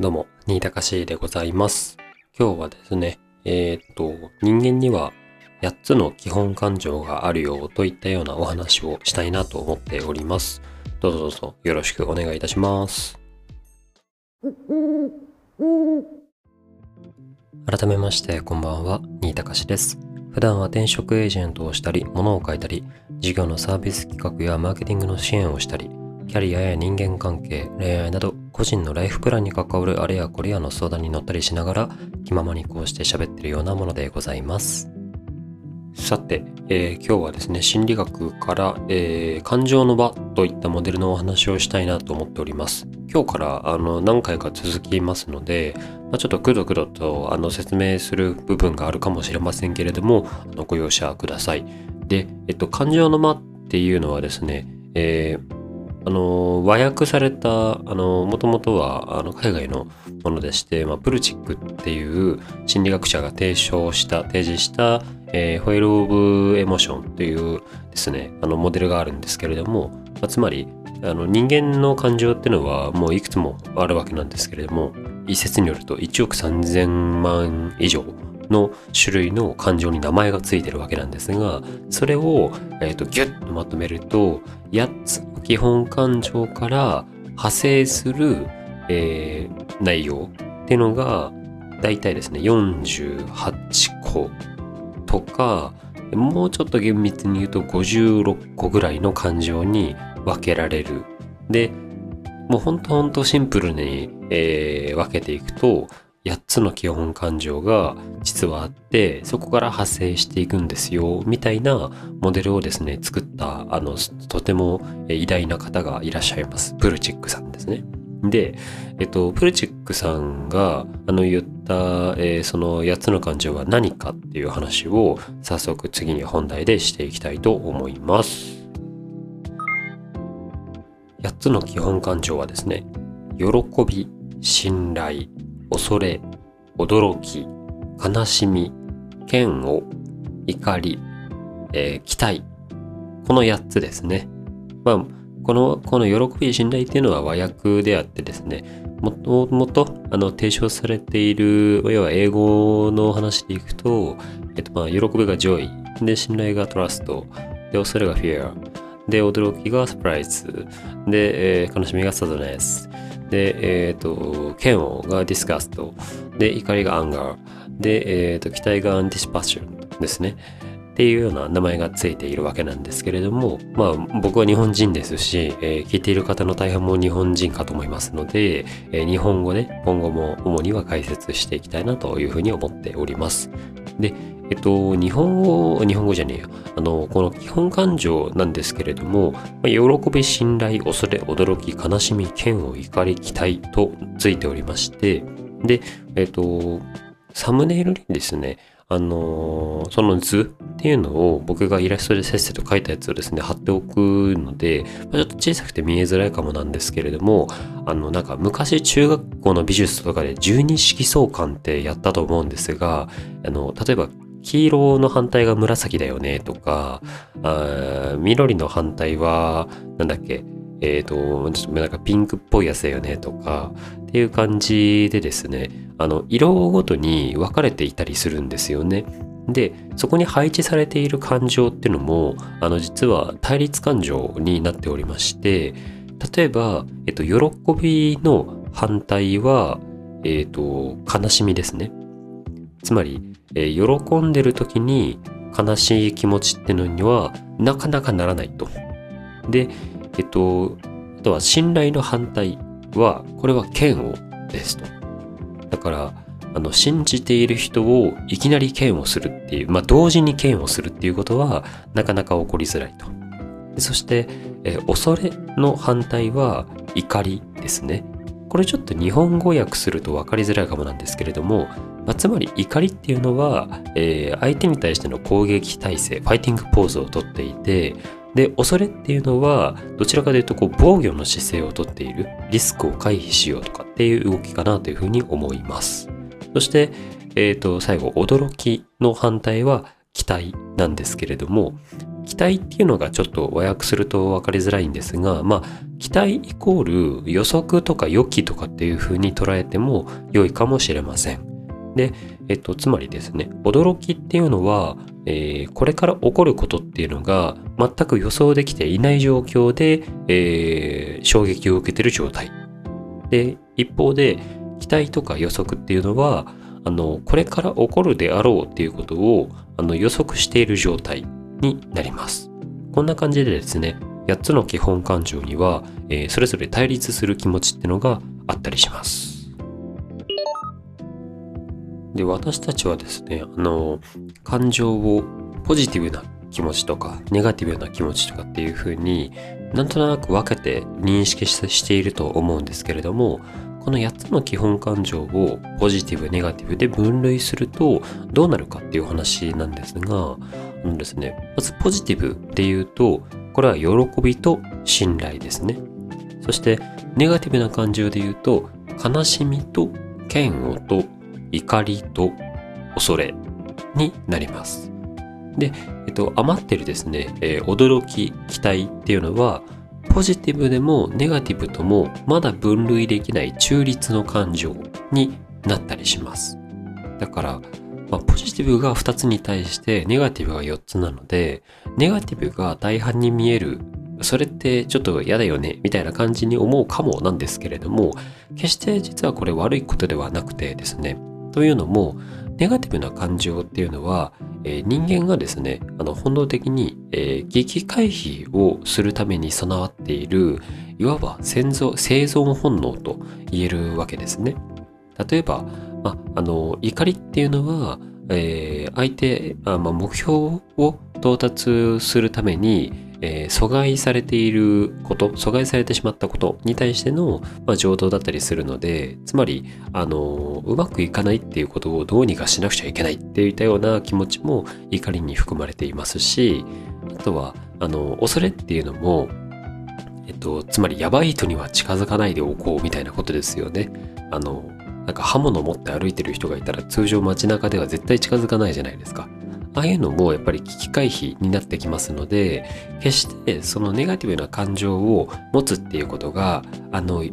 どうも、新高しでございます。今日はですね、えーっと、人間には8つの基本感情があるよといったようなお話をしたいなと思っております。どうぞどうぞよろしくお願いいたします。改めまして、こんばんは、新高しです。普段は転職エージェントをしたり、物を書いたり、事業のサービス企画やマーケティングの支援をしたり、キャリアや人間関係、恋愛など、個人のライフプランに関わるあれやこれやの相談に乗ったりしながら、気ままにこうして喋ってるようなものでございます。さて、えー今日はですね、心理学から、えー感情の場といったモデルのお話をしたいなと思っております。今日からあの何回か続きますので、まあ、ちょっとくどくどとあの説明する部分があるかもしれませんけれども、あのご容赦ください。で、えっと、感情の間っていうのはですね、えーあの和訳されたもともとはあの海外のものでして、まあ、プルチックっていう心理学者が提唱した提示した、えーホイール・オブ・エモーションというですねあのモデルがあるんですけれども、まあつまりあの人間の感情っていうのはもういくつもあるわけなんですけれども一説によると1億3000万以上の種類の感情に名前がついてるわけなんですがそれを、えー、とギュッとまとめると8つの基本感情から派生する、えー内容っていうのが大体ですね48個とかもうちょっと厳密に言うと56個ぐらいの感情に分けられる。で、もうほんとほんとシンプルに、えー分けていくと8つの基本感情が実はあってそこから派生していくんですよみたいなモデルをですね作ったあのとても偉大な方がいらっしゃいます。プルチックさんですね。で、えっと、プルチックさんがあの言った、えーその8つの感情は何かっていう話を早速次に本題でしていきたいと思います。8つの基本感情はですね喜び信頼恐れ驚き悲しみ嫌悪怒り、えー期待。この8つですね。まあこのこの喜び信頼っていうのは和訳であってですねもともとあの提唱されている要は英語の話でいくと、えっと、まあ喜びが joy で信頼が trust で恐れが fear で驚きが surprise で、えー悲しみが sadness で、えっ、と、嫌悪が disgust。で、怒りが anger。で、えっ、と、期待が anticipation ですね。っていうような名前がついているわけなんですけれども、まあ、僕は日本人ですし、えー聞いている方の大半も日本人かと思いますので、えー日本語で今後も主には解説していきたいなというふうに思っております。で、えっと、日本語、日本語じゃねえや。あの、この基本感情なんですけれども、喜び、信頼、恐れ、驚き、悲しみ、嫌悪、怒り、期待とついておりまして、で、えっと、サムネイルにですね、あのその図っていうのを僕がイラストでせっせと描いたやつをですね、貼っておくので、ちょっと小さくて見えづらいかもなんですけれども、あの、なんか昔中学校の美術とかで十二色相関ってやったと思うんですが、あの、例えば黄色の反対が紫だよねとか、あ緑の反対は、なんだっけ、えっ、と、ちょっとなんかピンクっぽいやつだよねとか、っていう感じでですね、あの、色ごとに分かれていたりするんですよね。で、そこに配置されている感情っていうのも、あの、実は対立感情になっておりまして、例えば、えっと、喜びの反対は、えっと、悲しみですね。つまり、えー喜んでる時に悲しい気持ちってのにはなかなかならないと。で、えっと、あとは信頼の反対は、これは嫌悪ですと。だから、あの、信じている人をいきなり嫌悪するっていう、まあ、同時に嫌悪するっていうことは、なかなか起こりづらいと。そして、えー恐れの反対は怒りですね。これちょっと日本語訳すると分かりづらいかもなんですけれども、まあ、つまり怒りっていうのは、えー相手に対しての攻撃体制、ファイティングポーズをとっていて、で、恐れっていうのは、どちらかというと、こう、防御の姿勢をとっている、リスクを回避しようとかっていう動きかなというふうに思います。そして、えっ、と、最後、驚きの反対は、期待なんですけれども、期待っていうのがちょっと和訳すると分かりづらいんですが、まあ、期待イコール予測とか予期とかっていう風に捉えても良いかもしれません。で、えっと、つまりですね、驚きっていうのは、えー、これから起こることっていうのが全く予想できていない状況で、えー、衝撃を受けてる状態。で、一方で、期待とか予測っていうのは、あの、これから起こるであろうっていうことをあの予測している状態になります。こんな感じでですね、8つの基本感情には、えー、それぞれ対立する気持ちっていうのがあったりします。で、私たちはですね、あの、感情をポジティブな気持ちとか、ネガティブな気持ちとかっていうふうになんとなく分けて認識していると思うんですけれども、この8つの基本感情をポジティブ、ネガティブで分類するとどうなるかっていう話なんですが、あのですね、まずポジティブで言うと、これは喜びと信頼ですね。そしてネガティブな感情で言うと、悲しみと嫌悪と怒りと恐れになります。で、えっと、余ってるですね、えー、驚き、期待っていうのは、ポジティブでもネガティブともまだ分類できない中立の感情になったりします。だから、まあ、ポジティブが2つに対してネガティブが4つなので、ネガティブが大半に見える、それってちょっと嫌だよね、みたいな感じに思うかもなんですけれども、決して実はこれ悪いことではなくてですね、というのも、ネガティブな感情っていうのは、えー、人間がですね、あの本能的に、えー、危機回避をするために備わっている、いわば生存本能と言えるわけですね。例えば、まあの怒りっていうのは、えー、相手、あま、目標を到達するために、えー、阻害されていること、阻害されてしまったことに対しての、まあ、情動だったりするので、つまり、あの、うまくいかないっていうことをどうにかしなくちゃいけないっていったような気持ちも怒りに含まれていますし、あとは、あの、恐れっていうのも、えっと、つまりやばい人には近づかないでおこうみたいなことですよね。あの、なんか刃物持って歩いてる人がいたら通常街中では絶対近づかないじゃないですか。ああいうのもやっぱり危機回避になってきますので、決してそのネガティブな感情を持つっていうことが、あの、い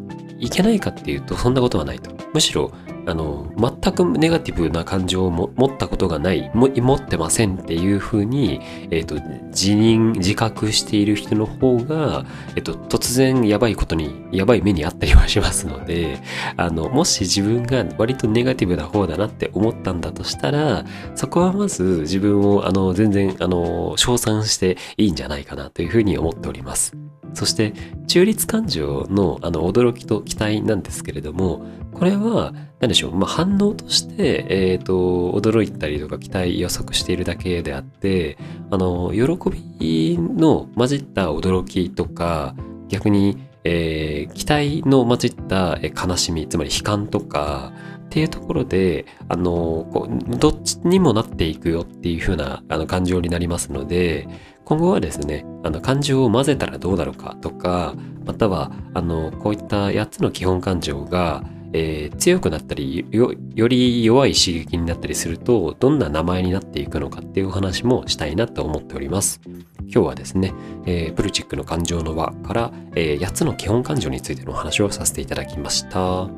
けないかっていうとそんなことはないと。むしろあの、全くネガティブな感情を持ったことがない、持ってませんっていうふうに、えっ、ー、と、自認、自覚している人の方が、えっ、ー、と、突然やばいことに、やばい目にあったりはしますので、あの、もし自分が割とネガティブな方だなって思ったんだとしたら、そこはまず自分を、あの、全然、あの、称賛していいんじゃないかなというふうに思っております。そして、中立感情の、あの、驚きと期待なんですけれども、これは、何でしょう、まあ、反応として、えっ、ー、と、驚いたりとか期待予測しているだけであって、あの、喜びの混じった驚きとか、逆に、えー、期待の混じった悲しみ、つまり悲観とか、っていうところで、あの、こうどっちにもなっていくよっていう風なあの感情になりますので、今後はですね、あの感情を混ぜたらどうなるかとか、または、あの、こういった8つの基本感情が、えー、強くなったりよ、より弱い刺激になったりすると、どんな名前になっていくのかっていうお話もしたいなと思っております。今日はですね、えー、プルチックの感情の輪から、えー、8つの基本感情についてのお話をさせていただきました。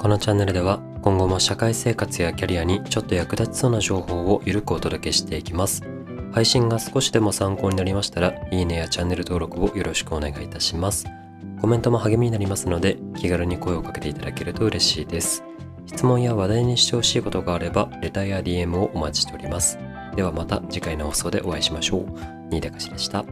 このチャンネルでは今後も社会生活やキャリアにちょっと役立ちそうな情報をゆるくお届けしていきます。配信が少しでも参考になりましたら、いいねやチャンネル登録をよろしくお願いいたします。コメントも励みになりますので、気軽に声をかけていただけると嬉しいです。質問や話題にしてほしいことがあれば、レターや DM をお待ちしております。ではまた次回の放送でお会いしましょう。新高しでした。